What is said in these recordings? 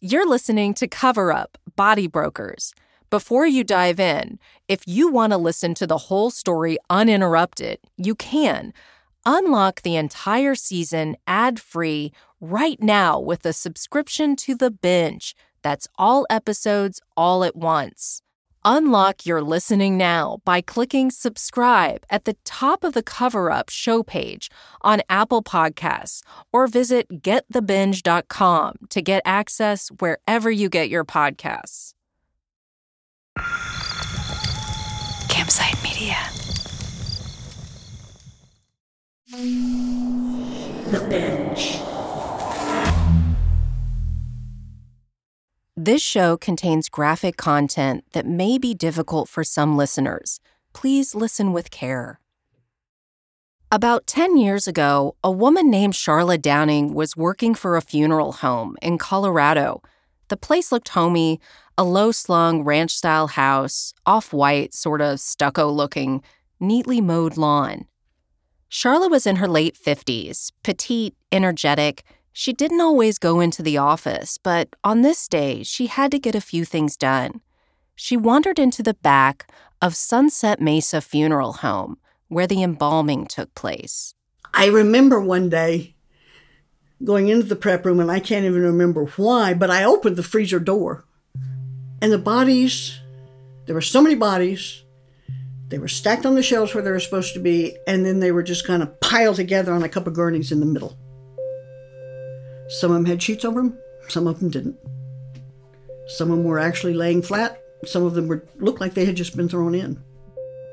You're listening to Cover Up Body Brokers. Before you dive in, if you want to listen to the whole story uninterrupted, you can. Unlock the entire season ad free right now with a subscription to The Binge. That's all episodes all at once. Unlock your listening now by clicking subscribe at the top of the cover up show page on Apple Podcasts or visit getthebinge.com to get access wherever you get your podcasts. Campside Media. The Binge. This show contains graphic content that may be difficult for some listeners. Please listen with care. About 10 years ago, a woman named Charlotte Downing was working for a funeral home in Colorado. The place looked homey, a low slung ranch style house, off white, sort of stucco looking, neatly mowed lawn. Charlotte was in her late 50s, petite, energetic. She didn't always go into the office, but on this day, she had to get a few things done. She wandered into the back of Sunset Mesa Funeral Home, where the embalming took place. I remember one day going into the prep room, and I can't even remember why, but I opened the freezer door. And the bodies, there were so many bodies, they were stacked on the shelves where they were supposed to be, and then they were just kind of piled together on a couple of gurneys in the middle. Some of them had sheets over them, some of them didn't. Some of them were actually laying flat, some of them were looked like they had just been thrown in.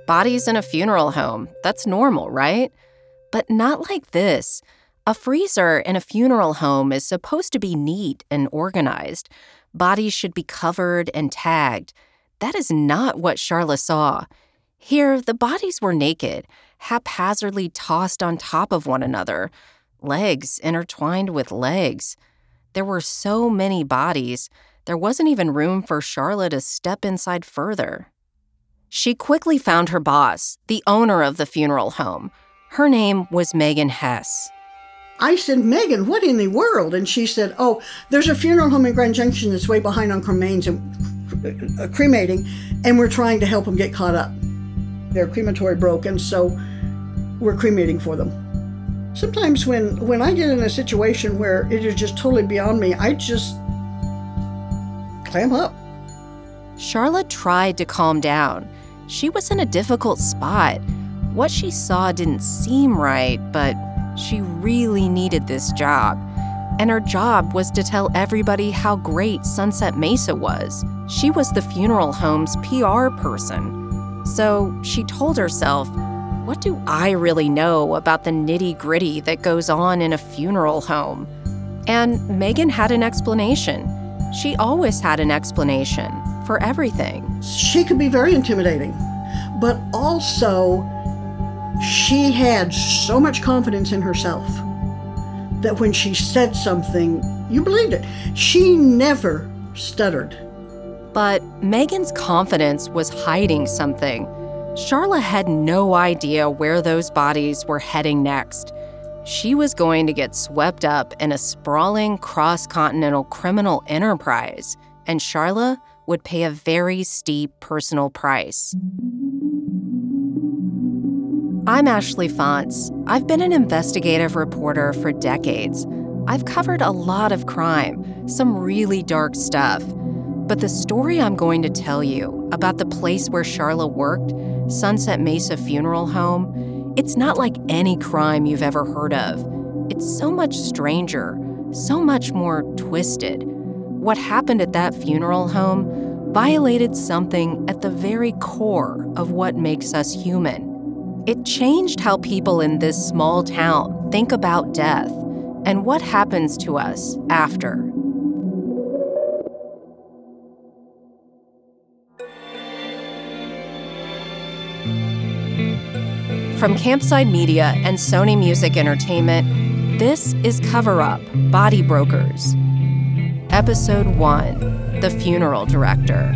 Bodies in a funeral home, that's normal, right? But not like this. A freezer in a funeral home is supposed to be neat and organized. Bodies should be covered and tagged. That is not what Charla saw. Here, the bodies were naked, haphazardly tossed on top of one another, legs intertwined with legs. There were so many bodies, there wasn't even room for Charlotte to step inside further. She quickly found her boss, the owner of the funeral home. Her name was Megan Hess. I said, Megan, what in the world? And she said, Oh, there's a funeral home in Grand Junction that's way behind on cremains and uh, cremating, and we're trying to help them get caught up. Their crematory broke, and so we're cremating for them. Sometimes when when I get in a situation where it is just totally beyond me, I just clam up. Charlotte tried to calm down. She was in a difficult spot. What she saw didn't seem right, but she really needed this job. And her job was to tell everybody how great Sunset Mesa was. She was the funeral home's PR person. So she told herself, What do I really know about the nitty gritty that goes on in a funeral home? And Megan had an explanation. She always had an explanation for everything. She could be very intimidating, but also she had so much confidence in herself that when she said something, you believed it. She never stuttered. But Megan's confidence was hiding something. Charla had no idea where those bodies were heading next. She was going to get swept up in a sprawling cross continental criminal enterprise, and Charla would pay a very steep personal price. I'm Ashley Fantz. I've been an investigative reporter for decades. I've covered a lot of crime, some really dark stuff. But the story I'm going to tell you about the place where Charla worked, Sunset Mesa Funeral Home, it's not like any crime you've ever heard of. It's so much stranger, so much more twisted. What happened at that funeral home violated something at the very core of what makes us human. It changed how people in this small town think about death and what happens to us after. From Campside Media and Sony Music Entertainment, this is Cover Up Body Brokers. Episode 1 The Funeral Director.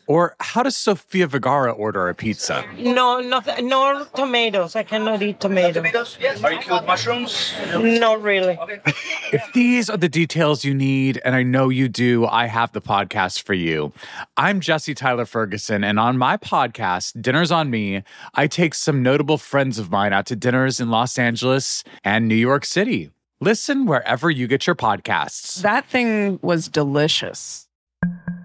Or how does Sofia Vergara order a pizza? No, no, no tomatoes. I cannot eat tomatoes. Tomatoes? Yes. Are you cool with mushrooms? Not really. If these are the details you need, and I know you do, I have the podcast for you. I'm Jesse Tyler Ferguson, and on my podcast, Dinners on Me, I take some notable friends of mine out to dinners in Los Angeles and New York City. Listen wherever you get your podcasts. That thing was delicious.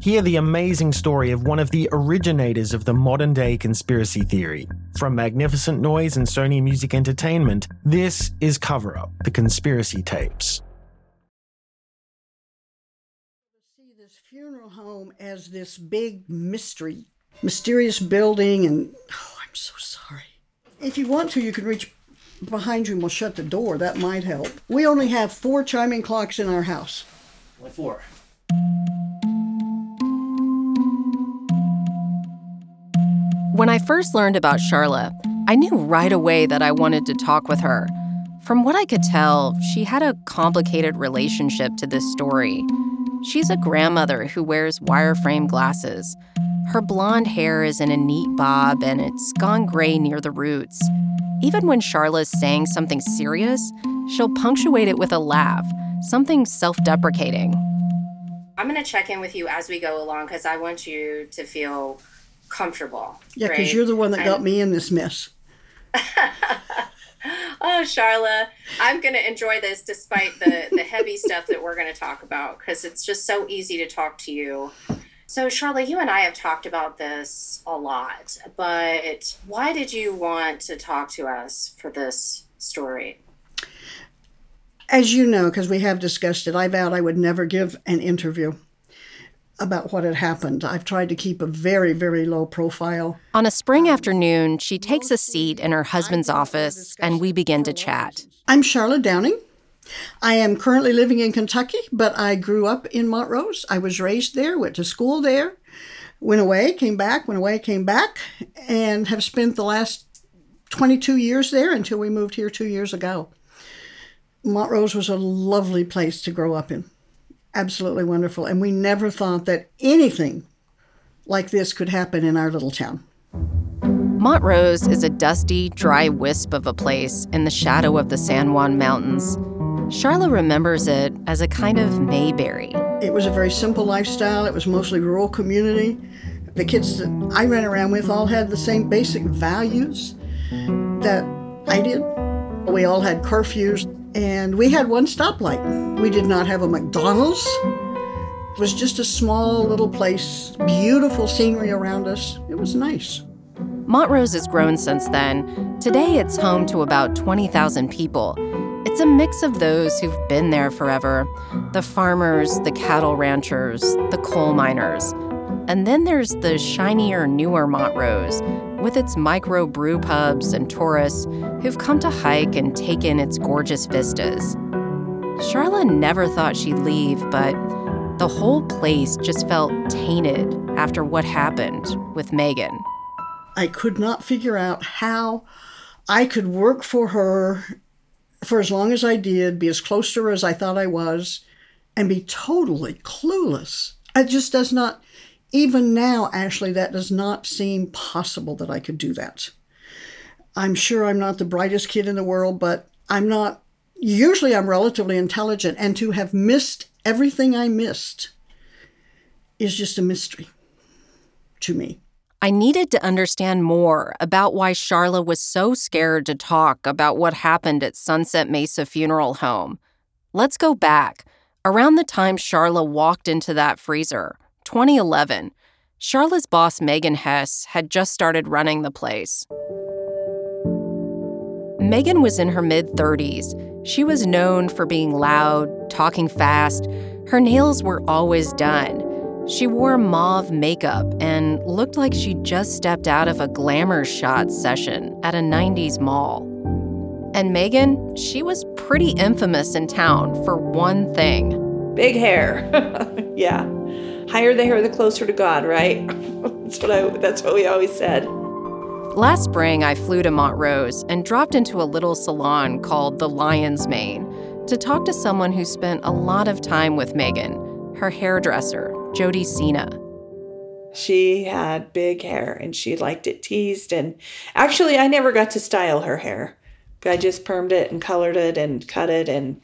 Hear the amazing story of one of the originators of the modern day conspiracy theory. From Magnificent Noise and Sony Music Entertainment, this is Cover Up The Conspiracy Tapes. See this funeral home as this big mystery, mysterious building, and oh, I'm so sorry. If you want to, you can reach behind you and we'll shut the door. That might help. We only have four chiming clocks in our house. What for? When I first learned about Charla, I knew right away that I wanted to talk with her. From what I could tell, she had a complicated relationship to this story. She's a grandmother who wears wireframe glasses. Her blonde hair is in a neat bob and it's gone gray near the roots. Even when Charla's saying something serious, she'll punctuate it with a laugh, something self deprecating. I'm going to check in with you as we go along because I want you to feel comfortable. Yeah, because right? you're the one that got And- me in this mess. oh, Charla, I'm going to enjoy this despite the, the heavy stuff that we're going to talk about because it's just so easy to talk to you. So, Charla, you and I have talked about this a lot, but why did you want to talk to us for this story? As you know, because we have discussed it, I vowed I would never give an interview about what had happened. I've tried to keep a very, very low profile. On a spring afternoon, she takes a seat in her husband's office and we begin to chat. I'm Charlotte Downing. I am currently living in Kentucky, but I grew up in Montrose. I was raised there, went to school there, went away, came back, went away, came back, and have spent the last 22 years there until we moved here two years ago. Montrose was a lovely place to grow up in. Absolutely wonderful. And we never thought that anything like this could happen in our little town. Montrose is a dusty, dry wisp of a place in the shadow of the San Juan Mountains. Charla remembers it as a kind of Mayberry. It was a very simple lifestyle. It was mostly rural community. The kids that I ran around with all had the same basic values that I did. We all had curfews, and we had one stoplight. We did not have a McDonald's. It was just a small little place, beautiful scenery around us. It was nice. Montrose has grown since then. Today, it's home to about 20,000 people. It's a mix of those who've been there forever the farmers, the cattle ranchers, the coal miners. And then there's the shinier, newer Montrose, with its micro brew pubs and tourists who've come to hike and take in its gorgeous vistas. Charla never thought she'd leave, but the whole place just felt tainted after what happened with Megan. I could not figure out how I could work for her for as long as I did, be as close to her as I thought I was, and be totally clueless. It just does not, even now, Ashley, that does not seem possible that I could do that. I'm sure I'm not the brightest kid in the world, but I'm not, usually I'm relatively intelligent, and to have missed everything I missed is just a mystery to me. I needed to understand more about why Charla was so scared to talk about what happened at Sunset Mesa Funeral Home. Let's go back. Around the time Charla walked into that freezer, 2011, Charla's boss, Megan Hess, had just started running the place. Megan was in her mid 30s. She was known for being loud, talking fast. Her nails were always done. She wore mauve makeup and looked like she just stepped out of a glamour shot session at a 90s mall. And Megan, she was pretty infamous in town for one thing big hair. yeah. Higher the hair, the closer to God, right? that's what I that's what we always said. Last spring, I flew to Montrose and dropped into a little salon called the Lion's Mane to talk to someone who spent a lot of time with Megan, her hairdresser, Jody Cena. She had big hair and she liked it teased. And actually, I never got to style her hair. I just permed it and colored it and cut it, and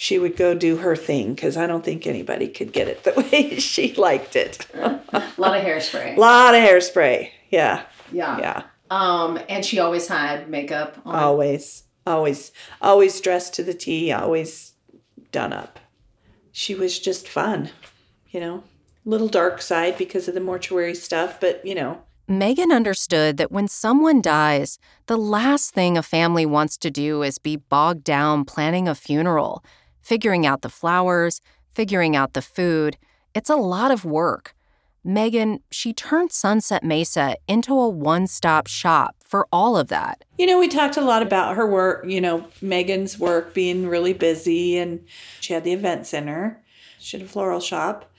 she would go do her thing because I don't think anybody could get it the way she liked it. a lot of hairspray. A lot of hairspray. Yeah. Yeah. Yeah. Um, and she always had makeup on. Always, always, always dressed to the T, always done up. She was just fun, you know, little dark side because of the mortuary stuff, but you know. Megan understood that when someone dies, the last thing a family wants to do is be bogged down planning a funeral, figuring out the flowers, figuring out the food. It's a lot of work. Megan, she turned Sunset Mesa into a one stop shop for all of that. You know, we talked a lot about her work, you know, Megan's work being really busy, and she had the event center, she had a floral shop,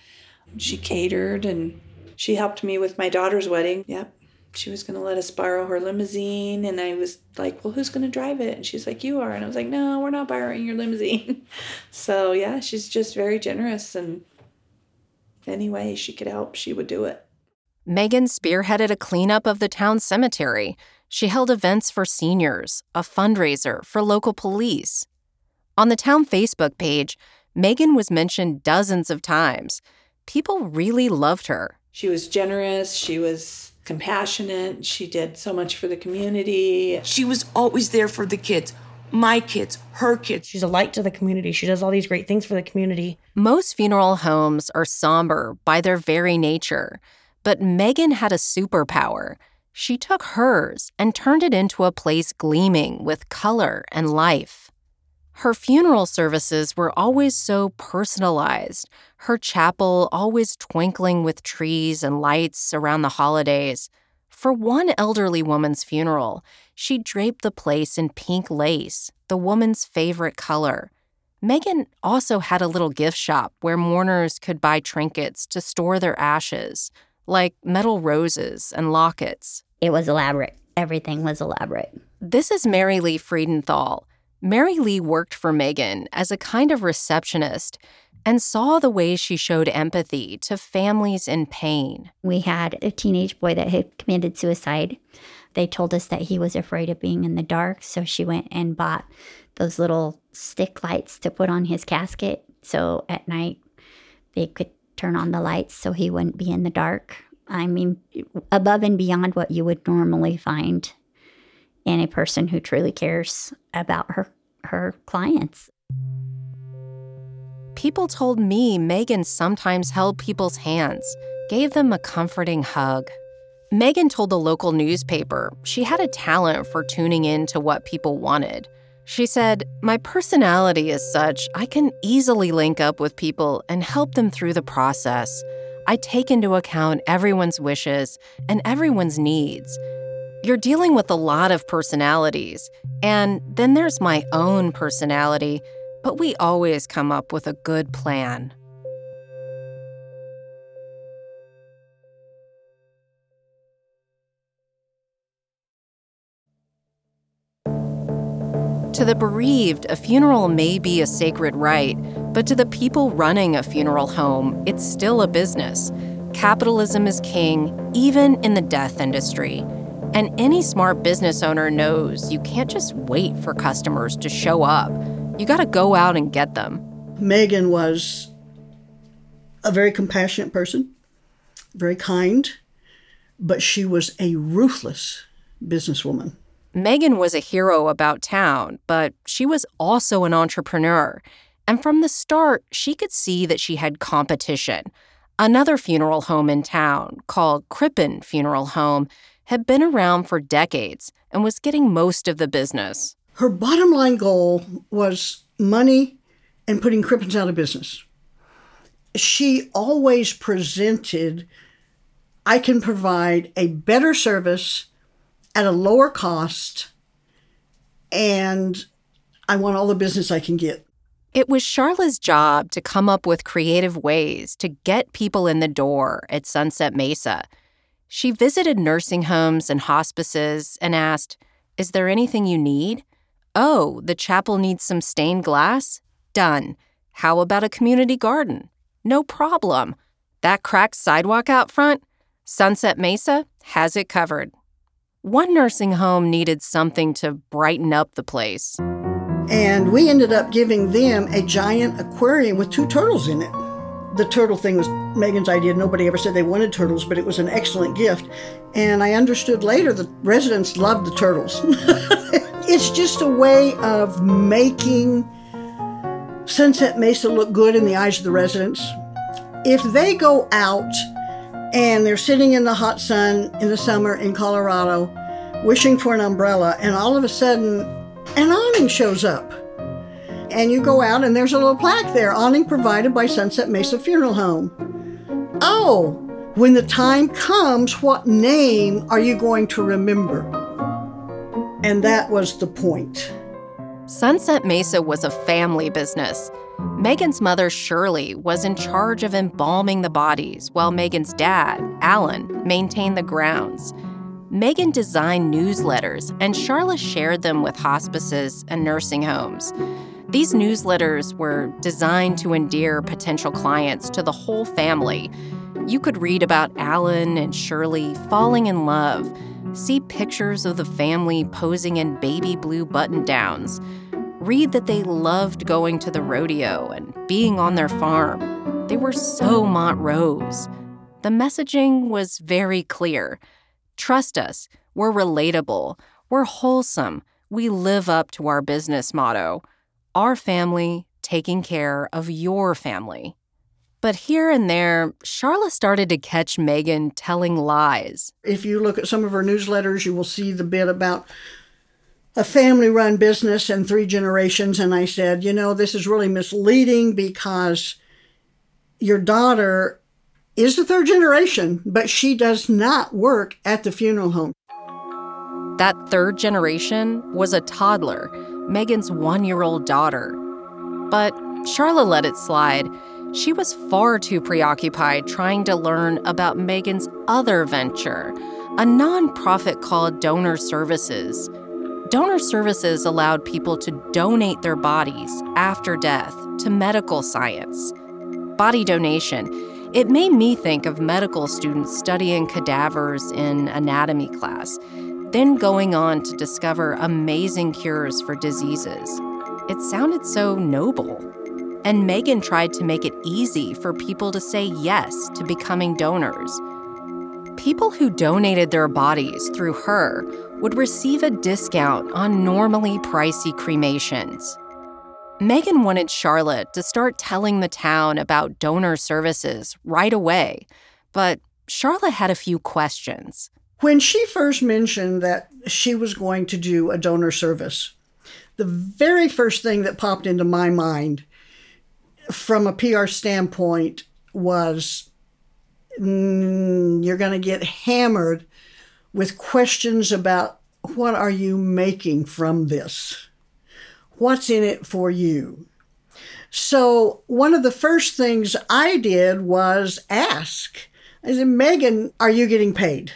she catered, and she helped me with my daughter's wedding. Yep. She was going to let us borrow her limousine. And I was like, well, who's going to drive it? And she's like, you are. And I was like, no, we're not borrowing your limousine. so, yeah, she's just very generous and any way she could help, she would do it. Megan spearheaded a cleanup of the town cemetery. She held events for seniors, a fundraiser for local police. On the town Facebook page, Megan was mentioned dozens of times. People really loved her. She was generous, she was compassionate, she did so much for the community. She was always there for the kids my kids, her kids. She's a light to the community. She does all these great things for the community. Most funeral homes are somber by their very nature, but Megan had a superpower. She took hers and turned it into a place gleaming with color and life. Her funeral services were always so personalized, her chapel always twinkling with trees and lights around the holidays. For one elderly woman's funeral, she draped the place in pink lace, the woman's favorite color. Megan also had a little gift shop where mourners could buy trinkets to store their ashes, like metal roses and lockets. It was elaborate. Everything was elaborate. This is Mary Lee Friedenthal. Mary Lee worked for Megan as a kind of receptionist and saw the way she showed empathy to families in pain. We had a teenage boy that had committed suicide. They told us that he was afraid of being in the dark, so she went and bought those little stick lights to put on his casket so at night they could turn on the lights so he wouldn't be in the dark. I mean, above and beyond what you would normally find in a person who truly cares about her her clients. People told me Megan sometimes held people's hands, gave them a comforting hug, Megan told the local newspaper she had a talent for tuning in to what people wanted. She said, My personality is such I can easily link up with people and help them through the process. I take into account everyone's wishes and everyone's needs. You're dealing with a lot of personalities, and then there's my own personality, but we always come up with a good plan. To the bereaved, a funeral may be a sacred rite, but to the people running a funeral home, it's still a business. Capitalism is king, even in the death industry. And any smart business owner knows you can't just wait for customers to show up. You got to go out and get them. Megan was a very compassionate person, very kind, but she was a ruthless businesswoman. Megan was a hero about town, but she was also an entrepreneur. And from the start, she could see that she had competition. Another funeral home in town, called Crippen Funeral Home, had been around for decades and was getting most of the business. Her bottom line goal was money and putting Crippens out of business. she always presented I can provide a better service at a lower cost, and I want all the business I can get. It was Charla's job to come up with creative ways to get people in the door at Sunset Mesa. She visited nursing homes and hospices and asked, Is there anything you need? Oh, the chapel needs some stained glass? Done. How about a community garden? No problem. That cracked sidewalk out front? Sunset Mesa has it covered. One nursing home needed something to brighten up the place. And we ended up giving them a giant aquarium with two turtles in it. The turtle thing was Megan's idea. Nobody ever said they wanted turtles, but it was an excellent gift. And I understood later the residents loved the turtles. it's just a way of making Sunset Mesa look good in the eyes of the residents. If they go out and they're sitting in the hot sun in the summer in Colorado, wishing for an umbrella, and all of a sudden an awning shows up. And you go out and there's a little plaque there awning provided by Sunset Mesa Funeral Home. Oh, when the time comes, what name are you going to remember? And that was the point. Sunset Mesa was a family business. Megan's mother, Shirley, was in charge of embalming the bodies, while Megan's dad, Alan, maintained the grounds. Megan designed newsletters, and Charla shared them with hospices and nursing homes. These newsletters were designed to endear potential clients to the whole family. You could read about Alan and Shirley falling in love, see pictures of the family posing in baby blue button downs, read that they loved going to the rodeo and being on their farm. They were so Montrose. The messaging was very clear. Trust us, we're relatable, we're wholesome, we live up to our business motto our family taking care of your family. But here and there, Charla started to catch Megan telling lies. If you look at some of her newsletters, you will see the bit about a family run business and three generations. And I said, you know, this is really misleading because your daughter is the third generation, but she does not work at the funeral home. That third generation was a toddler, Megan's one year old daughter. But Charla let it slide. She was far too preoccupied trying to learn about Megan's other venture, a nonprofit called Donor Services. Donor Services allowed people to donate their bodies after death to medical science. Body donation, it made me think of medical students studying cadavers in anatomy class then going on to discover amazing cures for diseases. It sounded so noble. And Megan tried to make it easy for people to say yes to becoming donors. People who donated their bodies through her would receive a discount on normally pricey cremations. Megan wanted Charlotte to start telling the town about donor services right away, but Charlotte had a few questions. When she first mentioned that she was going to do a donor service, the very first thing that popped into my mind from a PR standpoint was mm, you're going to get hammered with questions about what are you making from this? What's in it for you? So, one of the first things I did was ask I said, Megan, are you getting paid?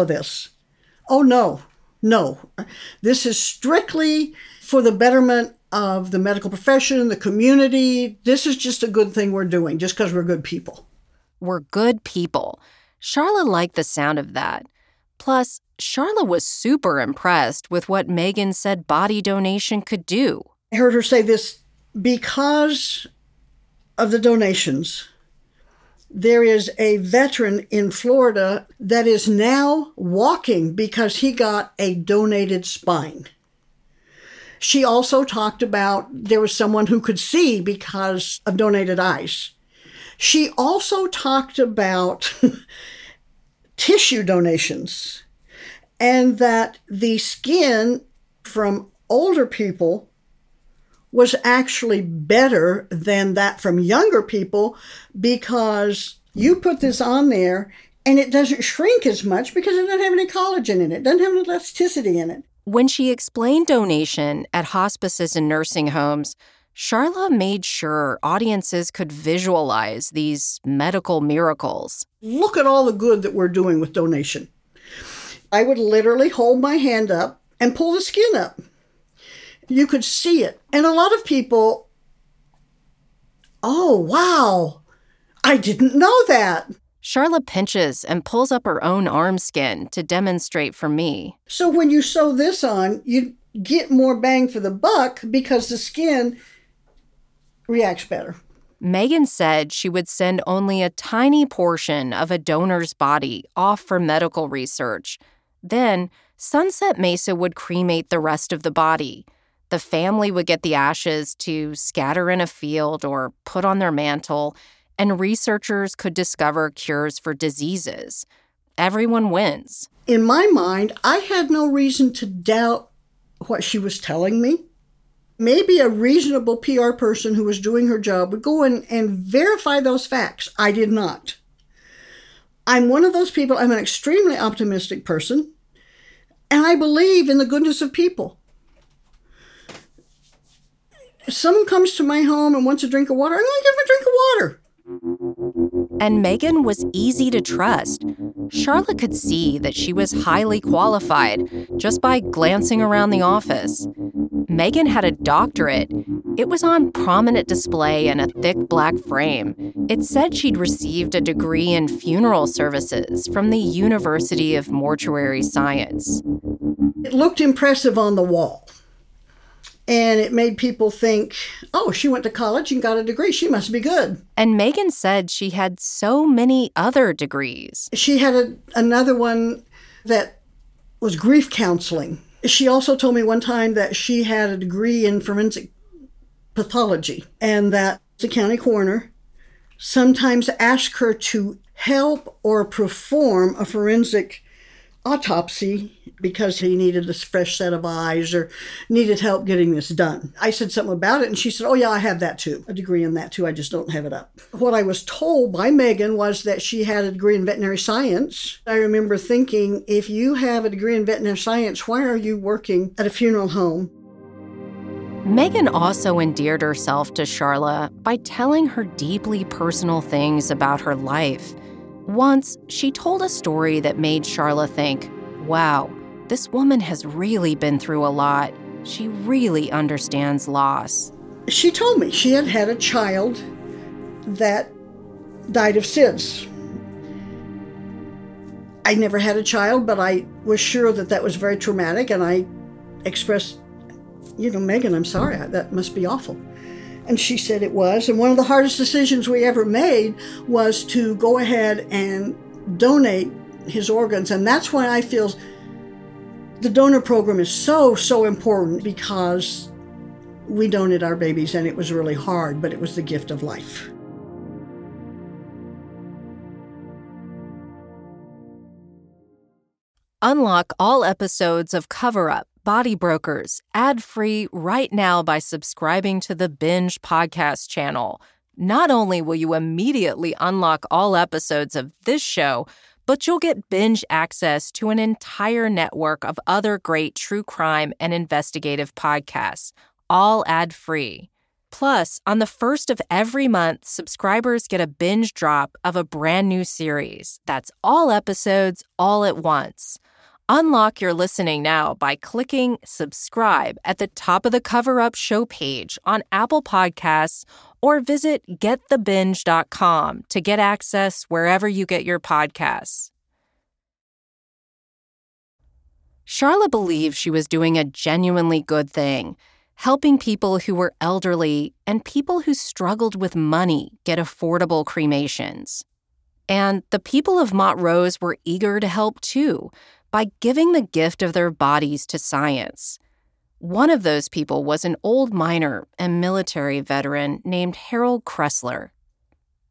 For this. Oh, no, no. This is strictly for the betterment of the medical profession, the community. This is just a good thing we're doing just because we're good people. We're good people. Charla liked the sound of that. Plus, Charla was super impressed with what Megan said body donation could do. I heard her say this because of the donations, there is a veteran in Florida that is now walking because he got a donated spine. She also talked about there was someone who could see because of donated eyes. She also talked about tissue donations and that the skin from older people was actually better than that from younger people because you put this on there and it doesn't shrink as much because it doesn't have any collagen in it, it doesn't have any elasticity in it. When she explained donation at hospices and nursing homes, Charla made sure audiences could visualize these medical miracles. Look at all the good that we're doing with donation. I would literally hold my hand up and pull the skin up. You could see it. And a lot of people, oh, wow, I didn't know that. Charla pinches and pulls up her own arm skin to demonstrate for me. So when you sew this on, you get more bang for the buck because the skin reacts better. Megan said she would send only a tiny portion of a donor's body off for medical research. Then, Sunset Mesa would cremate the rest of the body. The family would get the ashes to scatter in a field or put on their mantle, and researchers could discover cures for diseases. Everyone wins. In my mind, I had no reason to doubt what she was telling me maybe a reasonable PR person who was doing her job would go in and verify those facts. I did not. I'm one of those people, I'm an extremely optimistic person, and I believe in the goodness of people. If someone comes to my home and wants a drink of water, I'm going to give them a drink of water. And Megan was easy to trust. Charlotte could see that she was highly qualified just by glancing around the office. Megan had a doctorate. It was on prominent display in a thick black frame. It said she'd received a degree in funeral services from the University of Mortuary Science. It looked impressive on the wall. And it made people think, oh, she went to college and got a degree. She must be good. And Megan said she had so many other degrees. She had a, another one that was grief counseling. She also told me one time that she had a degree in forensic pathology and that the county coroner sometimes asked her to help or perform a forensic autopsy because he needed this fresh set of eyes or needed help getting this done. I said something about it and she said, Oh, yeah, I have that too. A degree in that too. I just don't have it up. What I was told by Megan was that she had a degree in veterinary science. I remember thinking, if you have a degree in veterinary science, why are you working at a funeral home? Megan also endeared herself to Charla by telling her deeply personal things about her life. Once, she told a story that made Charla think, wow, this woman has really been through a lot. She really understands loss. She told me she had had a child that died of SIDS. I never had a child, but I was sure that that was very traumatic, and I expressed, you know, Megan, I'm sorry, that must be awful. And she said it was. And one of the hardest decisions we ever made was to go ahead and donate his organs. And that's why I feel the donor program is so, so important because we donate our babies and it was really hard, but it was the gift of life. Unlock all episodes of Cover Up Body Brokers ad free right now by subscribing to the Binge podcast channel. Not only will you immediately unlock all episodes of this show, but you'll get binge access to an entire network of other great true crime and investigative podcasts, all ad free. Plus, on the first of every month, subscribers get a binge drop of a brand new series. That's all episodes all at once. Unlock your listening now by clicking subscribe at the top of the Cover Up show page on Apple Podcasts or visit getthebinge.com to get access wherever you get your podcasts. Charla believed she was doing a genuinely good thing, helping people who were elderly and people who struggled with money get affordable cremations. And the people of Montrose were eager to help too by giving the gift of their bodies to science. One of those people was an old miner and military veteran named Harold Kressler.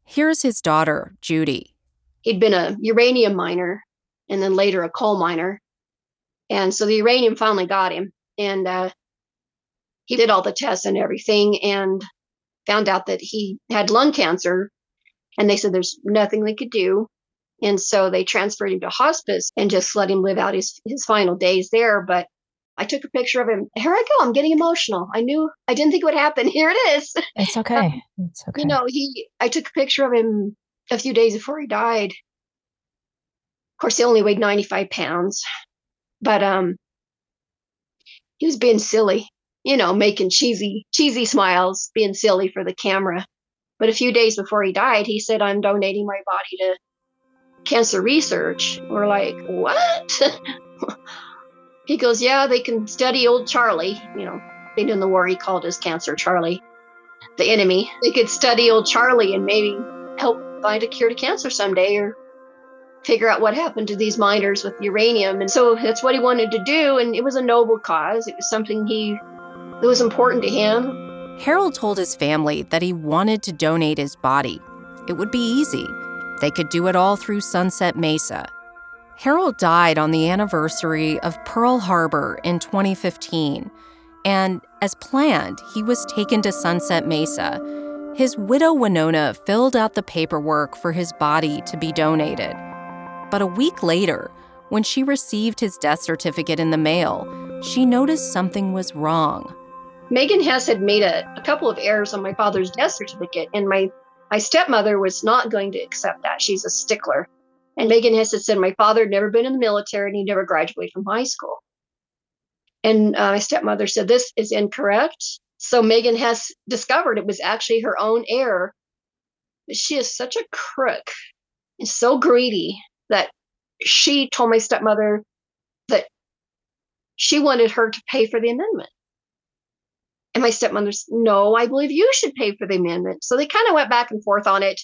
Here's his daughter, Judy. He'd been a uranium miner and then later a coal miner. And so the uranium finally got him. And uh, he did all the tests and everything and found out that he had lung cancer. And they said there's nothing they could do. And so they transferred him to hospice and just let him live out his, his final days there. But I took a picture of him. Here I go. I'm getting emotional. I knew I didn't think it would happen. Here it is. It's okay. It's okay. You know, he I took a picture of him a few days before he died. Of course, he only weighed 95 pounds. But um he was being silly, you know, making cheesy, cheesy smiles, being silly for the camera. But a few days before he died, he said, I'm donating my body to cancer research. We're like, what? he goes, yeah, they can study old Charlie. You know, they in the war, he called his cancer Charlie, the enemy. They could study old Charlie and maybe help find a cure to cancer someday or figure out what happened to these miners with uranium. And so that's what he wanted to do. And it was a noble cause. It was something he that was important to him. Harold told his family that he wanted to donate his body. It would be easy. They could do it all through Sunset Mesa. Harold died on the anniversary of Pearl Harbor in 2015, and as planned, he was taken to Sunset Mesa. His widow Winona filled out the paperwork for his body to be donated. But a week later, when she received his death certificate in the mail, she noticed something was wrong. Megan Hess had made a, a couple of errors on my father's death certificate, and my, my stepmother was not going to accept that. She's a stickler. And Megan Hess had said my father had never been in the military and he never graduated from high school. And uh, my stepmother said, This is incorrect. So Megan Hess discovered it was actually her own error. She is such a crook and so greedy that she told my stepmother that she wanted her to pay for the amendment. And my stepmother said, No, I believe you should pay for the amendment. So they kind of went back and forth on it.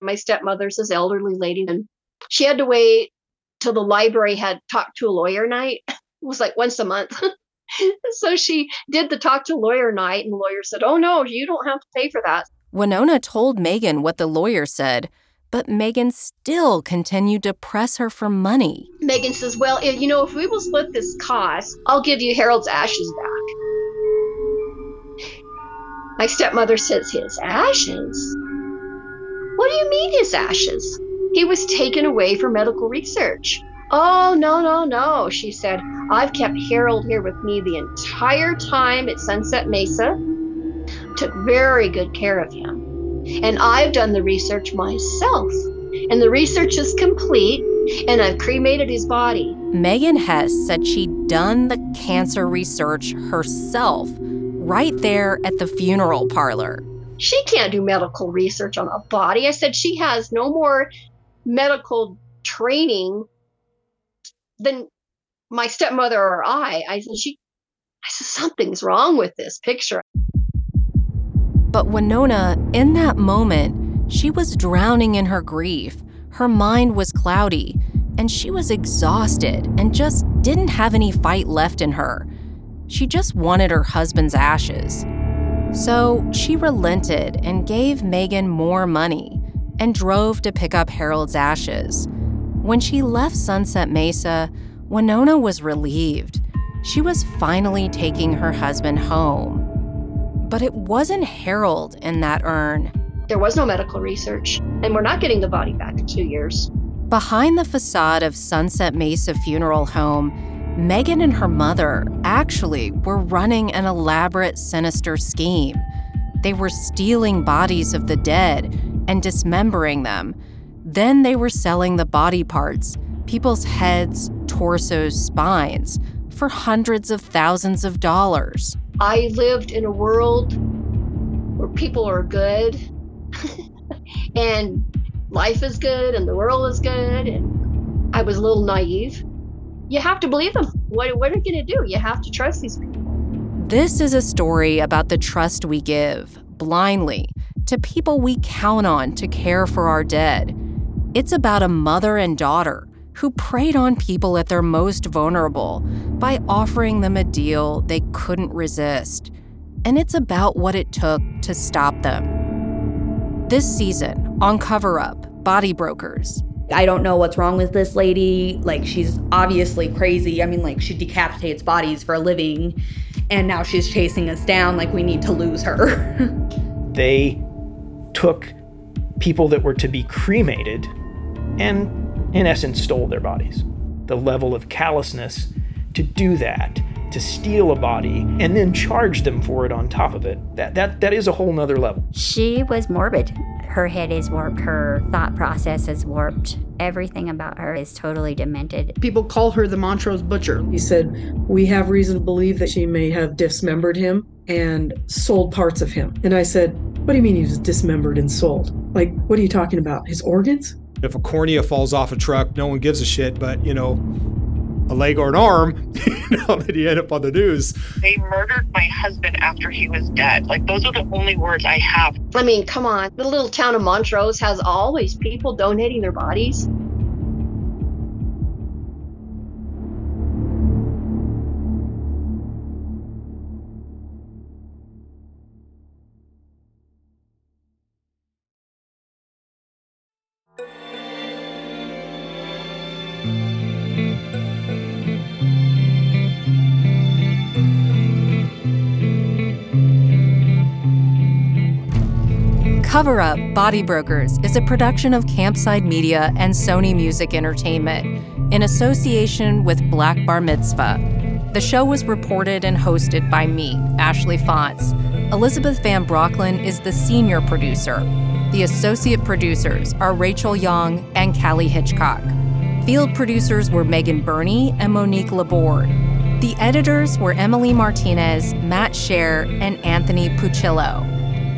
My stepmother's this elderly lady, and she had to wait till the library had talked to a lawyer night. It was like once a month. so she did the talk to lawyer night, and the lawyer said, Oh, no, you don't have to pay for that. Winona told Megan what the lawyer said, but Megan still continued to press her for money. Megan says, Well, eh, you know, if we will split this cost, I'll give you Harold's ashes back. My stepmother says, His ashes? What do you mean, his ashes? He was taken away for medical research. Oh, no, no, no, she said. I've kept Harold here with me the entire time at Sunset Mesa. Took very good care of him. And I've done the research myself. And the research is complete, and I've cremated his body. Megan Hess said she'd done the cancer research herself right there at the funeral parlor. She can't do medical research on a body. I said she has no more medical training than my stepmother or I. I said she I said something's wrong with this picture. But Winona, in that moment, she was drowning in her grief. Her mind was cloudy, and she was exhausted and just didn't have any fight left in her. She just wanted her husband's ashes. So she relented and gave Megan more money and drove to pick up Harold's ashes. When she left Sunset Mesa, Winona was relieved. She was finally taking her husband home. But it wasn't Harold in that urn. There was no medical research, and we're not getting the body back in two years. Behind the facade of Sunset Mesa Funeral Home, Megan and her mother actually were running an elaborate, sinister scheme. They were stealing bodies of the dead and dismembering them. Then they were selling the body parts, people's heads, torsos, spines, for hundreds of thousands of dollars. I lived in a world where people are good and life is good and the world is good. And I was a little naive. You have to believe them. What, what are you going to do? You have to trust these people. This is a story about the trust we give blindly to people we count on to care for our dead. It's about a mother and daughter who preyed on people at their most vulnerable by offering them a deal they couldn't resist. And it's about what it took to stop them. This season on Cover Up Body Brokers. I don't know what's wrong with this lady. Like, she's obviously crazy. I mean, like, she decapitates bodies for a living. and now she's chasing us down like we need to lose her. they took people that were to be cremated and, in essence, stole their bodies. The level of callousness to do that, to steal a body, and then charge them for it on top of it, that, that, that is a whole nother level. She was morbid. Her head is warped, her thought process is warped. Everything about her is totally demented. People call her the Montrose Butcher. He said, We have reason to believe that she may have dismembered him and sold parts of him. And I said, What do you mean he was dismembered and sold? Like, what are you talking about? His organs? If a cornea falls off a truck, no one gives a shit, but you know, a leg or an arm, you know, that you end up on the news. They murdered my husband after he was dead. Like, those are the only words I have. I mean, come on. The little town of Montrose has always people donating their bodies. Cover Up Body Brokers is a production of Campside Media and Sony Music Entertainment in association with Black Bar Mitzvah. The show was reported and hosted by me, Ashley Fantz. Elizabeth Van Brocklin is the senior producer. The associate producers are Rachel Young and Callie Hitchcock. Field producers were Megan Burney and Monique Laborde. The editors were Emily Martinez, Matt Shaer, and Anthony Puccillo.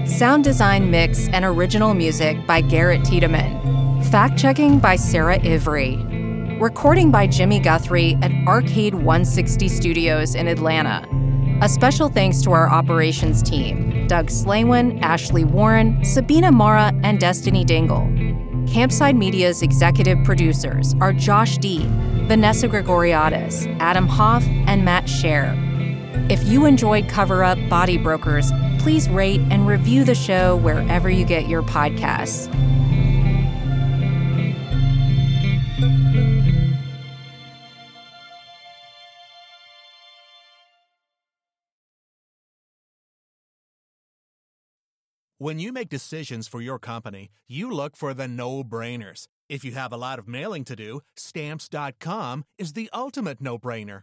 Sound design mix and original music by Garrett Tiedemann. Fact checking by Sarah Ivry. Recording by Jimmy Guthrie at Arcade 160 Studios in Atlanta. A special thanks to our operations team Doug Slaywin, Ashley Warren, Sabina Mara, and Destiny Dingle. Campside Media's executive producers are Josh D., Vanessa Grigoriadis, Adam Hoff, and Matt Shaer. If you enjoyed Cover Up Body Brokers, please rate and review the show wherever you get your podcasts. When you make decisions for your company, you look for the no brainers. If you have a lot of mailing to do, stamps.com is the ultimate no brainer.